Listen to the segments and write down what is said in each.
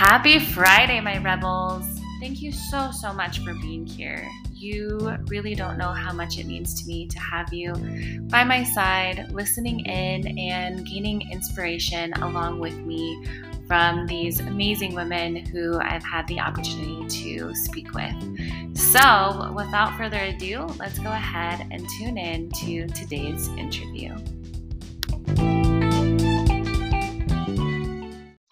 Happy Friday, my rebels. Thank you so, so much for being here. You really don't know how much it means to me to have you by my side, listening in and gaining inspiration along with me from these amazing women who I've had the opportunity to speak with. So, without further ado, let's go ahead and tune in to today's interview.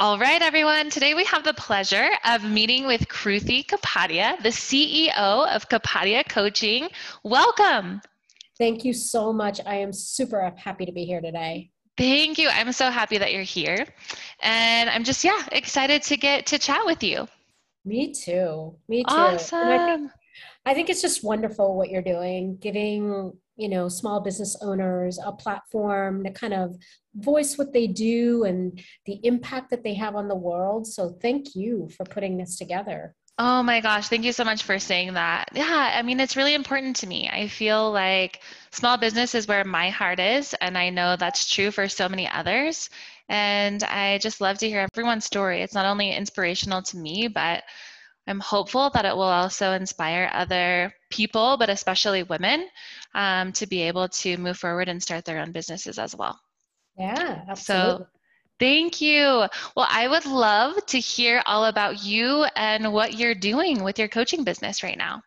All right, everyone. Today we have the pleasure of meeting with Kruthi Kapadia, the CEO of Kapadia Coaching. Welcome. Thank you so much. I am super happy to be here today. Thank you. I'm so happy that you're here. And I'm just, yeah, excited to get to chat with you. Me too. Me too. Awesome. I think, it's just wonderful what you're doing, giving, you know, small business owners a platform to kind of voice what they do and the impact that they have on the world. So thank you for putting this together. Oh my gosh, thank you so much for saying that. Yeah, I mean, it's really important to me. I feel like small business is where my heart is, and I know that's true for so many others. And I just love to hear everyone's story. It's not only inspirational to me, but I'm hopeful that it will also inspire other people, but especially women, um, to be able to move forward and start their own businesses as well. Yeah, absolutely. So Thank you. Well, I would love to hear all about you and what you're doing with your coaching business right now.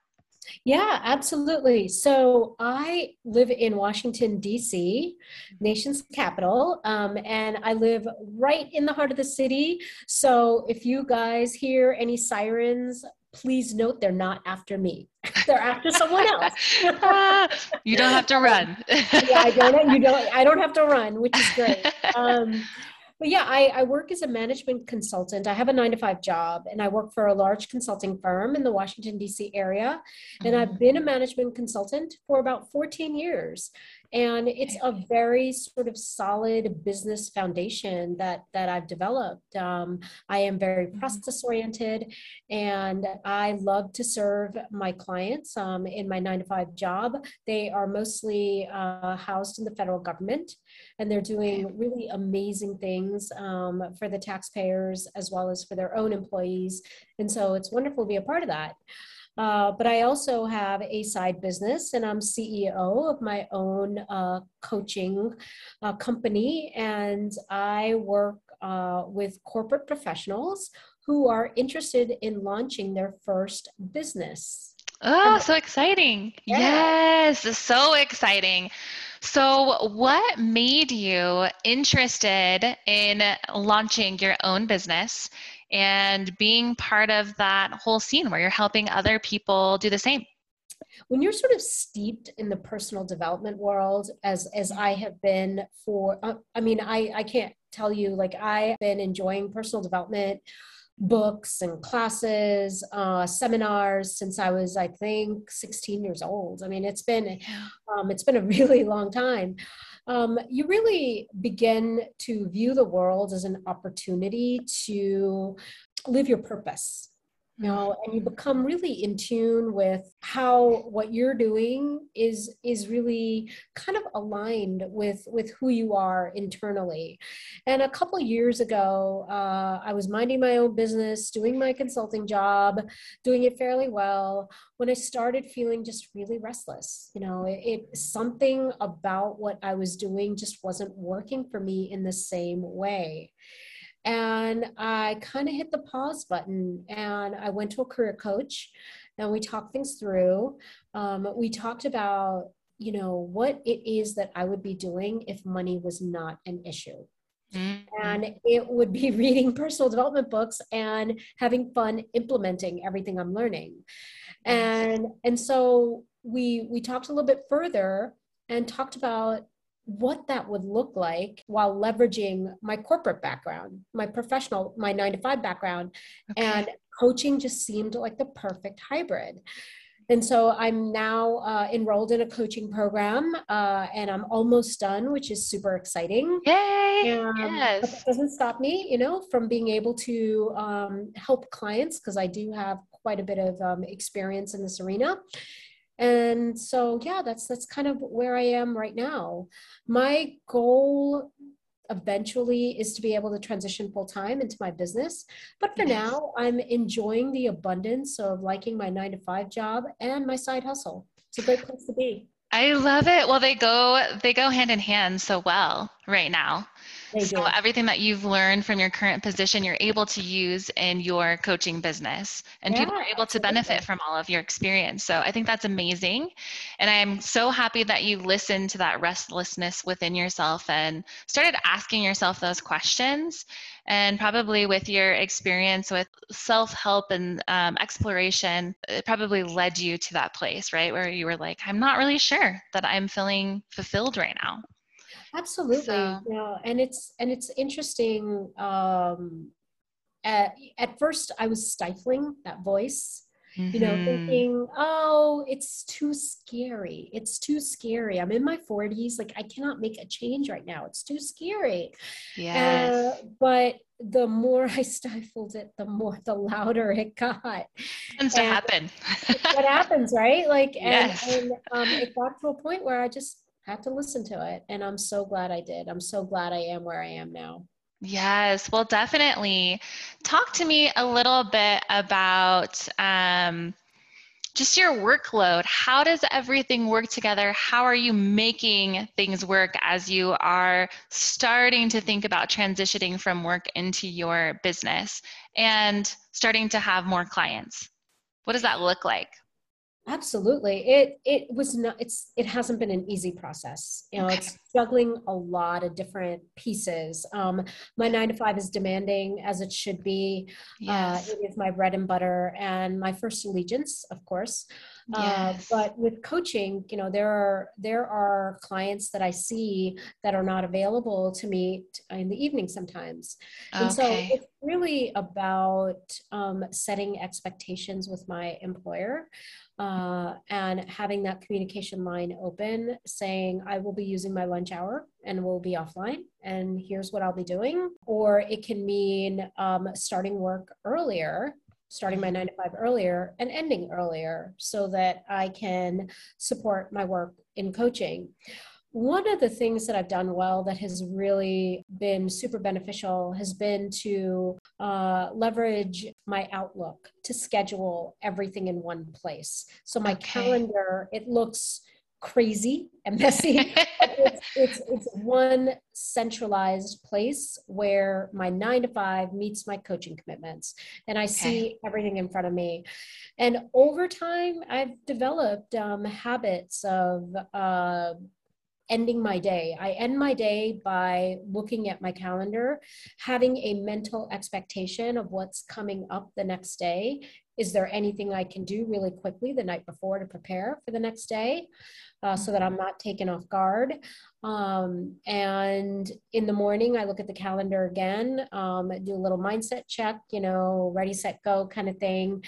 Yeah, absolutely. So I live in Washington, D.C., nation's capital, um, and I live right in the heart of the city. So if you guys hear any sirens, please note they're not after me. they're after someone else. you don't have to run. yeah, I don't. You don't. I don't have to run, which is great. Um, but yeah, I, I work as a management consultant. I have a nine to five job and I work for a large consulting firm in the Washington, D.C. area. And I've mm-hmm. been a management consultant for about 14 years and it's a very sort of solid business foundation that that i've developed. Um, i am very mm-hmm. process oriented and i love to serve my clients um, in my nine to five job. They are mostly uh, housed in the federal government and they're doing really amazing things um, for the taxpayers as well as for their own employees. And so it's wonderful to be a part of that uh, but I also have a side business, and I'm CEO of my own uh, coaching uh, company. And I work uh, with corporate professionals who are interested in launching their first business. Oh, so exciting. Yeah. Yes, so exciting. So, what made you interested in launching your own business and being part of that whole scene where you're helping other people do the same. When you're sort of steeped in the personal development world as as i have been for uh, i mean i i can't tell you like i've been enjoying personal development books and classes uh, seminars since i was i think 16 years old. I mean it's been um, it's been a really long time um, you really begin to view the world as an opportunity to live your purpose you know and you become really in tune with how what you're doing is is really kind of aligned with with who you are internally. And a couple years ago uh, i was minding my own business doing my consulting job doing it fairly well when i started feeling just really restless. You know it, it something about what i was doing just wasn't working for me in the same way and I kind of hit the pause button and I went to a career coach and we talked things through. Um, we talked about, you know, what it is that I would be doing if money was not an issue. Mm-hmm. And it would be reading personal development books and having fun implementing everything I'm learning. And and so we we talked a little bit further and talked about what that would look like while leveraging my corporate background, my professional, my nine to five background. Okay. And coaching just seemed like the perfect hybrid. And so I'm now uh, enrolled in a coaching program uh, and I'm almost done, which is super exciting. Yay! Um, yes. Doesn't stop me, you know, from being able to um, help clients because I do have quite a bit of um, experience in this arena and so yeah that's that's kind of where i am right now my goal eventually is to be able to transition full time into my business. But for now, I'm enjoying the abundance of liking my nine to five job and my side hustle. It's a great place to be. I love it. Well, they go they go hand in hand so well right now. They So do. everything that you've learned from your current position, you're able to use in your coaching business, and people are able to benefit absolutely. from all of your experience. So I think that's amazing, and I'm so happy that you listened to that restlessness within yourself and started asking yourself those questions. And probably with your experience with self-help and um, exploration, it probably led you to that place, right, where you were like, I'm not really sure that I'm feeling fulfilled right now. Absolutely. So- know, and it's and it's interesting. Um, at, at first, I was stifling that voice, you know, Mhm. thinking, "Oh, it's too scary. It's too scary. I'm in my 40s. Like, I cannot make a change right now. It's too scary." yeah Uh, but the more I stifled it, the more the louder it got. tends to happen. what happens, right? Like, and, Yes. and um, it got to a point where I just had to listen to it, and I'm so glad I did. I'm so glad I am where I am now. yes, well, definitely. Talk to me a little bit about um, just your workload. How does everything work together? How are you making things work as you are starting to think about transitioning from work into your business and starting to have more clients? What does that look like? Absolutely. It it was not it's it hasn't been an easy process. You know, Okay. it's juggling a lot of different pieces. Um, my nine to five is demanding as it should be. Yes. Uh, it is my bread and butter and my first allegiance, of course. Uh, but with coaching, you know, there are there are clients that I see that are not available to meet in the evening sometimes. And so it's really about um, setting expectations with my employer uh, and having that communication line open, saying, I will be using my lunch hour and will be offline, and here's what I'll be doing. Or it can mean um, starting work earlier. Starting my nine to five earlier and ending earlier so that I can support my work in coaching one of the things that I've done well that has really been super beneficial has been to uh, leverage my Outlook to schedule everything in one place. So my Okay. calendar, it looks crazy and messy. it's, it's, it's one centralized place where my nine to five meets my coaching commitments and i see everything in front of me and over time i've developed um, habits of uh, ending my day. I end my day by looking at my calendar, having a mental expectation of what's coming up the next day. Is there anything I can do really quickly the night before to prepare for the next day uh, so that I'm not taken off guard? Um, and in the morning, I look at the calendar again, um, do a little mindset check, you know, ready, set, go kind of thing.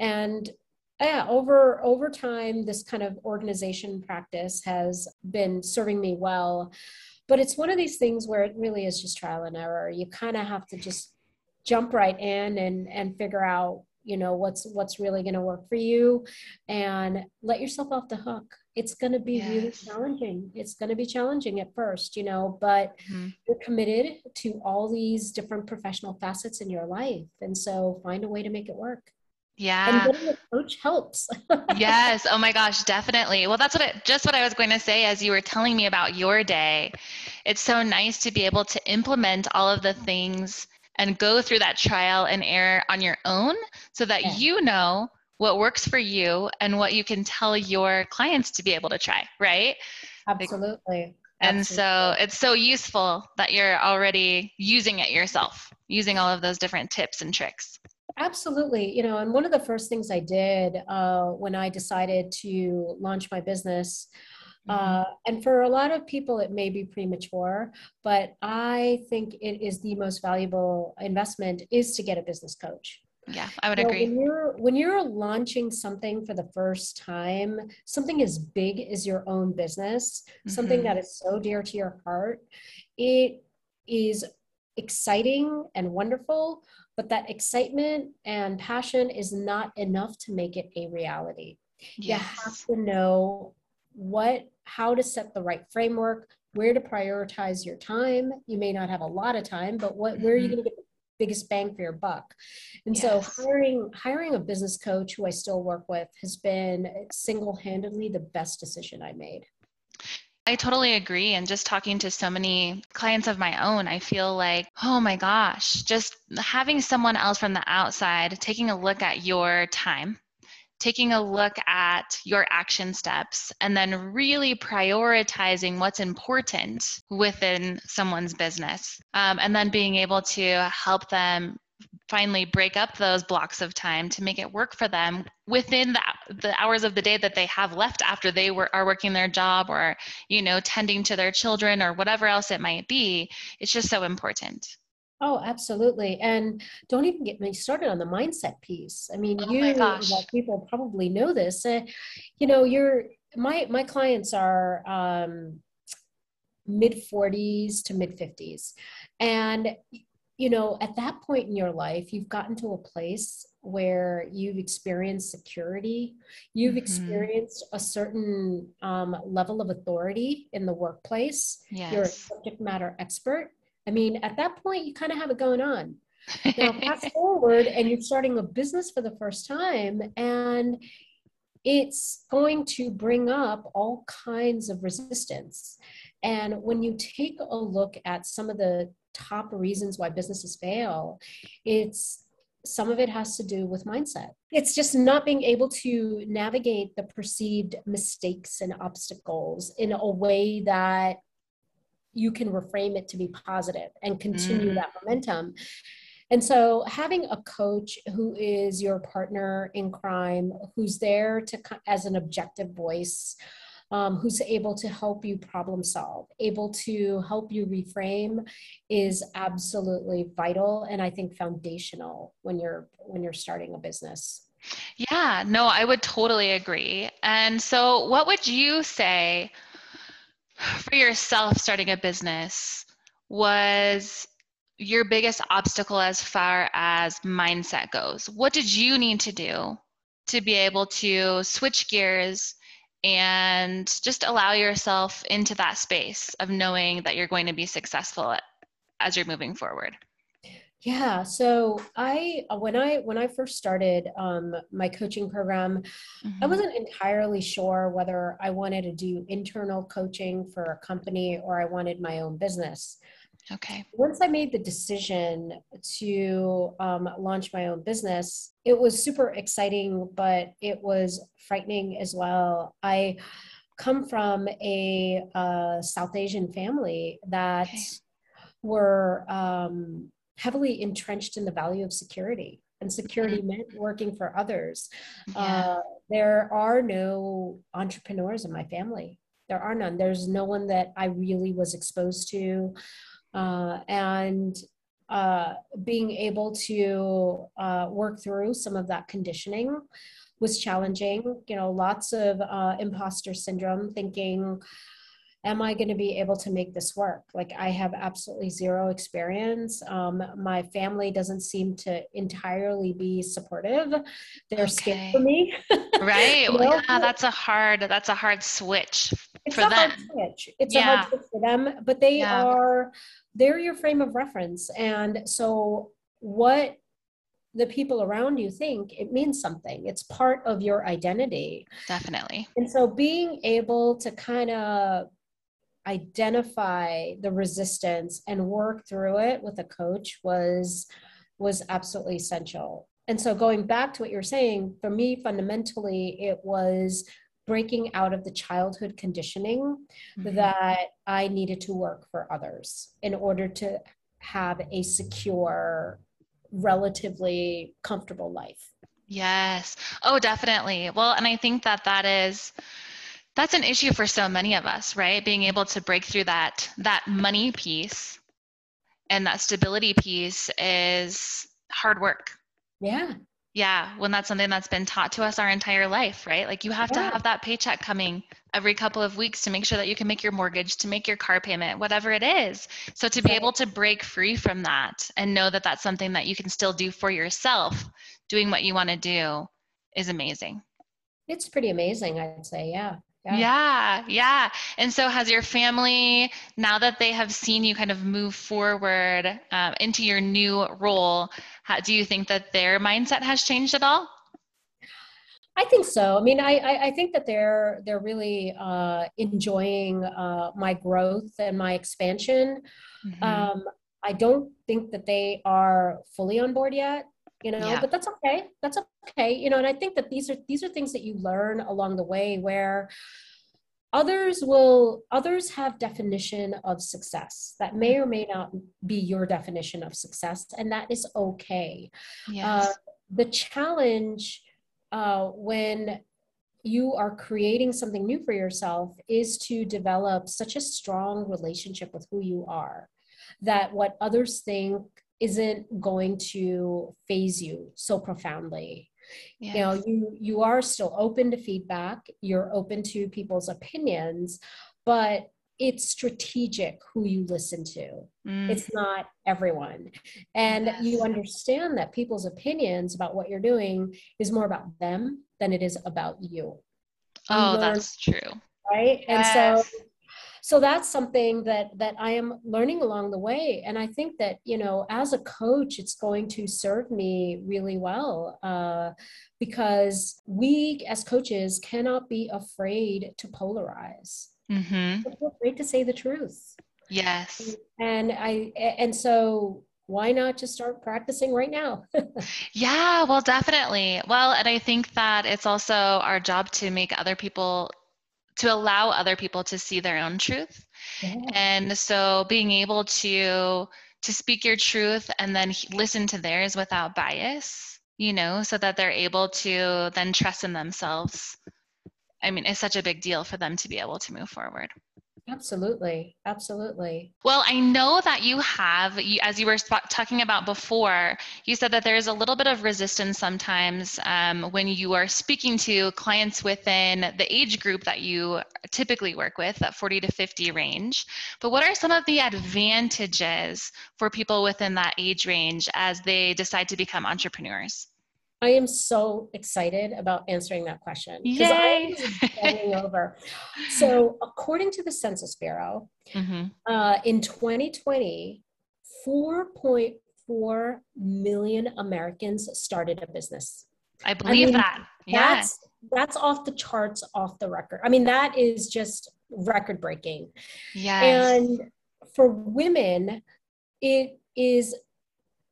And yeah over over time this kind of organization practice has been serving me well but it's one of these things where it really is just trial and error you kind of have to just jump right in and and figure out you know what's what's really going to work for you and let yourself off the hook it's going to be really challenging it's going to be challenging at first you know but Mhm. you're committed to all these different professional facets in your life and so find a way to make it work Yeah. and getting a coach helps yes. Oh my gosh, definitely. Well, that's what it, just what I was going to say as you were telling me about your day. It's so nice to be able to implement all of the things and go through that trial and error on your own so that Yeah. you know what works for you and what you can tell your clients to be able to try, right? Absolutely. And so it's so useful that you're already using it yourself, using all of those different tips and tricks. Absolutely. You know, and one of the first things I did uh, when I decided to launch my business. Uh, and for a lot of people, it may be premature, but I think it is the most valuable investment is to get a business coach. yeah, I would know, agree. when you're when you're launching something for the first time, something as big as your own business, something Mhm. that is so dear to your heart, it is exciting and wonderful, but that excitement and passion is not enough to make it a reality. You have to know what how to set the right framework, where to prioritize your time. You may not have a lot of time, but what where are you Mhm. going to get the biggest bang for your buck? And Yes. so hiring hiring a business coach who I still work with has been single-handedly the best decision I made. I totally agree. And just talking to so many clients of my own, I feel like, oh my gosh, just having someone else from the outside taking a look at your time, taking a look at your action steps, and then really prioritizing what's important within someone's business. Um, and then being able to help them finally break up those blocks of time to make it work for them within the, the hours of the day that they have left after they were, are working their job or you know tending to their children or whatever else it might be it's just so important Oh, absolutely. And don't even get me started on the mindset piece. I mean, Oh you well, people probably know this. Uh, you know, you're my my clients are um mid 40s to mid 50s. And you know, at that point in your life, you've gotten to a place where you've experienced security, you've Mhm. experienced a certain um, level of authority in the workplace. You're a subject matter expert. I mean, at that point, you kind of have it going on. Now, fast forward, and you're starting a business for the first time, and it's going to bring up all kinds of resistance. And when you take a look at some of the top reasons why businesses fail, it's some of it has to do with mindset. It's just not being able to navigate the perceived mistakes and obstacles in a way that you can reframe it to be positive and continue Mm. that momentum. And so, having a coach who is your partner in crime, who's there to as an objective voice, um, who's able to help you problem solve, able to help you reframe, is absolutely vital and I think foundational when you're when you're starting a business. yeah no i would totally agree and so what would you say for yourself starting a business was your biggest obstacle as far as mindset goes? What did you need to do to be able to switch gears and just allow yourself into that space of knowing that you're going to be successful as you're moving forward Yeah, so I uh, when I when I first started um, my coaching program, I Mhm. wasn't entirely sure whether I wanted to do internal coaching for a company or I wanted my own business. okay Once I made the decision to um, launch my own business, it was super exciting, but it was frightening as well. I come from a uh, South Asian family that Okay. were um, heavily entrenched in the value of security. And security meant working for others. yeah Uh, there are no entrepreneurs in my family. There are none. There's no one that I really was exposed to. Uh, and uh, being able to uh, work through some of that conditioning was challenging. You know, lots of uh, imposter syndrome, thinking, am I going to be able to make this work? Like, I have absolutely zero experience. Um, my family doesn't seem to entirely be supportive. They're scared for me. right You Well, know? yeah that's a hard that's a hard switch it's for a hard them. switch. It's a hard switch for them, but they Yeah. are they're your frame of reference. And so what the people around you think, it means something. It's part of your identity. definitely And so being able to kind of identify the resistance and work through it with a coach was was absolutely essential. And so going back to what you're saying, for me fundamentally it was breaking out of the childhood conditioning Mhm. that I needed to work for others in order to have a secure relatively comfortable life. Yes. Oh, definitely. Well, and I think that that is that's an issue for so many of us, right? Being able to break through that that money piece and that stability piece is hard work. Yeah. Yeah, when that's something that's been taught to us our entire life, right? Like you have to have that paycheck coming every couple of weeks to make sure that you can make your mortgage, to make your car payment, whatever it is. So to be able to break free from that and know that that's something that you can still do for yourself, doing what you want to do is amazing. It's pretty amazing, I'd say. Yeah. Yeah. yeah, yeah. And so, has your family, now that they have seen you kind of move forward um, into your new role, how, do you think that their mindset has changed at all? I think so. I mean, I, I, I think that they're they're really uh, enjoying uh, my growth and my expansion. Mm-hmm. Um, I don't think that they are fully on board yet, you know, yeah. but that's okay. That's okay, you know. And I think that these are these are things that you learn along the way where others will others have definition of success that may or may not be your definition of success, and that is okay. Yes. Uh, the challenge uh, when you are creating something new for yourself is to develop such a strong relationship with who you are that what others think isn't going to faze you so profoundly yes. you know you you are still open to feedback you're open to people's opinions but it's strategic who you listen to. Mm. It's not everyone. And yes. you understand that people's opinions about what you're doing is more about them than it is about you. Oh, learn, that's true. Right? Yes. And so so that's something that that I am learning along the way and I think that, you know, as a coach it's going to serve me really well uh, because we as coaches cannot be afraid to polarize Mm-hmm. Feel free to say the truth. Yes. And I and so why not just start practicing right now? yeah, well, definitely. Well, and I think that it's also our job to make other people to allow other people to see their own truth. Yeah. And so being able to to speak your truth and then listen to theirs without bias, you know, so that they're able to then trust in themselves I mean, it's such a big deal for them to be able to move forward. Absolutely. Absolutely. Well, I know that you have, as you were talking about before, you said that there's a little bit of resistance sometimes um, when you are speaking to clients within the age group that you typically work with, that 40 to 50 range. But what are some of the advantages for people within that age range as they decide to become entrepreneurs? I am so excited about answering that question am over. So, according to the Census Bureau, mm-hmm. uh, in 2020, 4.4 million Americans started a business. I believe I mean, that. Yeah. That's, that's off the charts, off the record. I mean, that is just record breaking. Yes. And for women, it is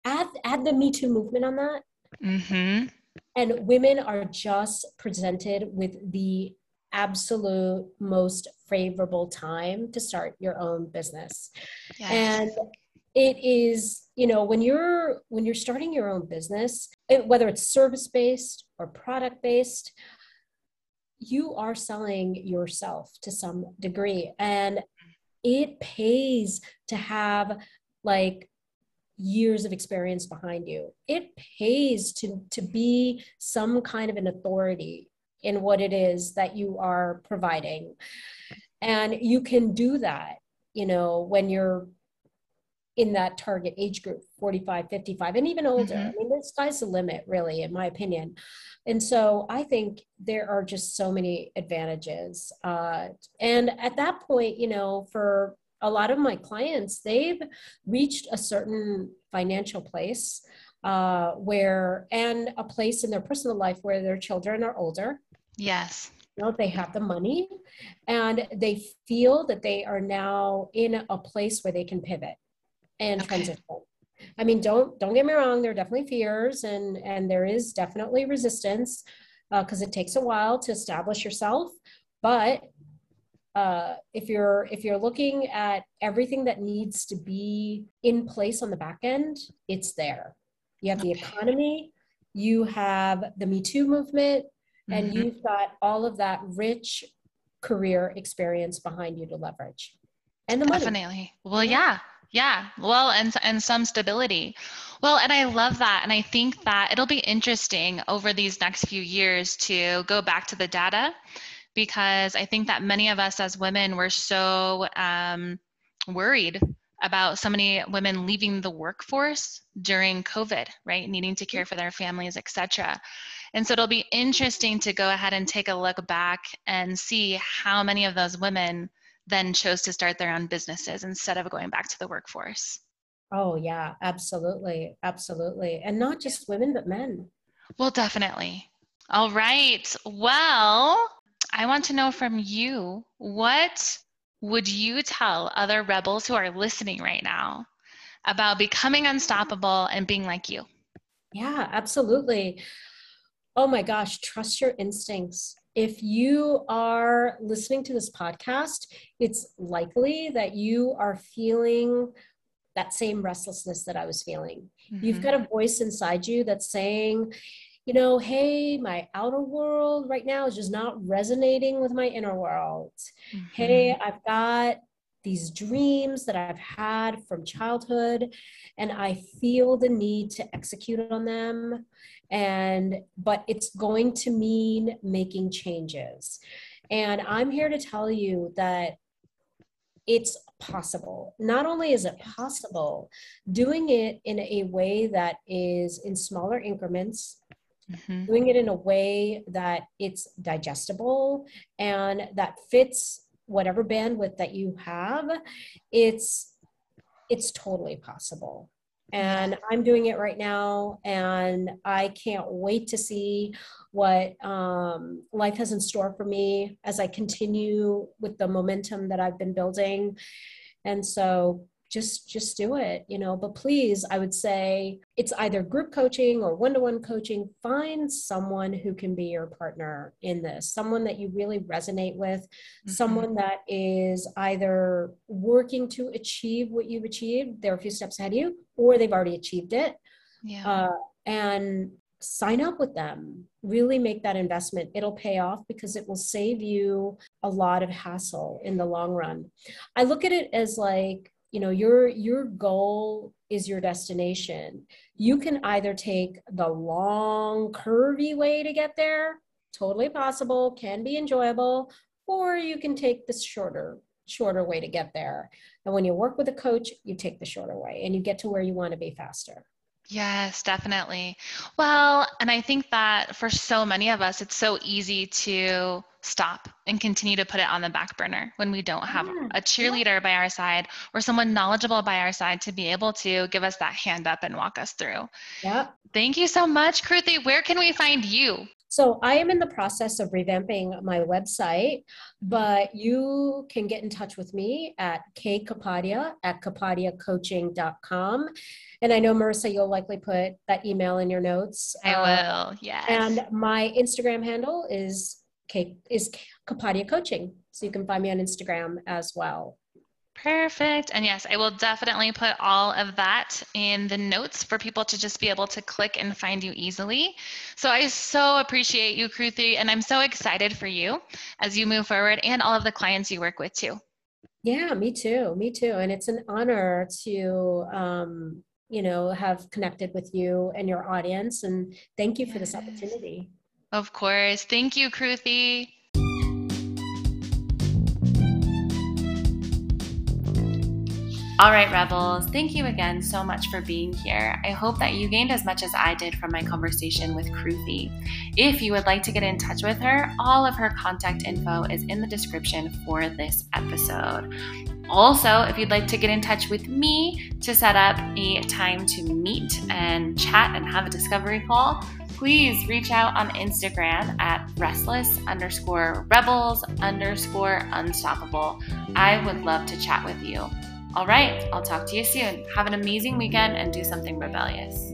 add add the Me Too movement on that Mm-hmm. And women are just presented with the absolute most favorable time to start your own business. Yes. And it is you know when you're when you're starting your own business it, whether it's service based or product based you are selling yourself to some degree and it pays to have like years of experience behind you. It pays to, to be some kind of an authority in what it is that you are providing. And you can do that, you know, when you're in that target age group 45 55 and even older mm-hmm. i mean the sky's the limit really in my opinion and so i think there are just so many advantages uh, and at that point you know for a lot of my clients, they've reached a certain financial place uh, where, and a place in their personal life where their children are older. Yes. You know, they have the money and they feel that they are now in a place where they can pivot and okay. transition. I mean, don't don't get me wrong. There are definitely fears, and and there is definitely resistance because uh, it takes a while to establish yourself. But uh, if you're if you're looking at everything that needs to be in place on the back end, it's there. You have the economy, you have the Me Too movement, and mm-hmm. you've got all of that rich career experience behind you to leverage. And the money. Definitely. Well, yeah. Yeah. Well, and and some stability. Well, and I love that. And I think that it'll be interesting over these next few years to go back to the data because I think that many of us as women were so um, worried about so many women leaving the workforce during COVID, right? Needing to care for their families, etc. And so it'll be interesting to go ahead and take a look back and see how many of those women then chose to start their own businesses instead of going back to the workforce. Oh, yeah, absolutely. Absolutely. And not just women, but men. Well, definitely. All right. Well, I want to know from you what would you tell other rebels who are listening right now about becoming unstoppable and being like you? Yeah, absolutely. Oh my gosh, trust your instincts. If you are listening to this podcast, it's likely that you are feeling that same restlessness that I was feeling. Mm-hmm. You've got a voice inside you that's saying, you know, hey, my outer world right now is just not resonating with my inner world. Mm-hmm. Hey, I've got these dreams that I've had from childhood, and I feel the need to execute on them. And, but it's going to mean making changes. And I'm here to tell you that it's possible. Not only is it possible, doing it in a way that is in smaller increments, mm-hmm. doing it in a way that it's digestible and that fits whatever bandwidth that you have, it's it's totally possible. And i'm doing it right now and i can't wait to see what um, life has in store for me as i continue with the momentum that i've been building. And so just just do it you know but please i would say it's either group coaching or one-to-one coaching. Find someone who can be your partner in this someone that you really resonate with mm-hmm. someone that is either working to achieve what you've achieved they're a few steps ahead of you or they've already achieved it. Yeah. Uh, and sign up with them. Really make that investment. It'll pay off because it will save you a lot of hassle in the long run. I look at it as like you know your your goal is your destination. You can either take the long curvy way to get there totally possible can be enjoyable or you can take the shorter shorter way to get there. And when you work with a coach you take the shorter way and you get to where you want to be faster. Yes, definitely. Well, and I think that for so many of us, it's so easy to stop and continue to put it on the back burner when we don't have yeah. a cheerleader by our side or someone knowledgeable by our side to be able to give us that hand up and walk us through. Yeah. Thank you so much, Kruthi. Where can we find you? So I am in the process of revamping my website, but you can get in touch with me at kkapadia at kapadiacoaching.com. And I know, Marissa, you'll likely put that email in your notes. I uh, will, yes. And my Instagram handle is K is Kapadia Coaching. So you can find me on Instagram as well. Perfect. And yes, I will definitely put all of that in the notes for people to just be able to click and find you easily. So I so appreciate you, Kruthi, and I'm so excited for you as you move forward and all of the clients you work with too. Yeah, me too. Me too. And it's an honor to, um, you know, have connected with you and your audience. And thank you for this opportunity. Of course. Thank you, Kruthi. All right, Rebels, thank you again so much for being here. I hope that you gained as much as I did from my conversation with Kruthi. If you would like to get in touch with her, all of her contact info is in the description for this episode. Also, if you'd like to get in touch with me to set up a time to meet and chat and have a discovery call, please reach out on Instagram at restless underscore rebels underscore unstoppable. I would love to chat with you. All right, I'll talk to you soon. Have an amazing weekend and do something rebellious.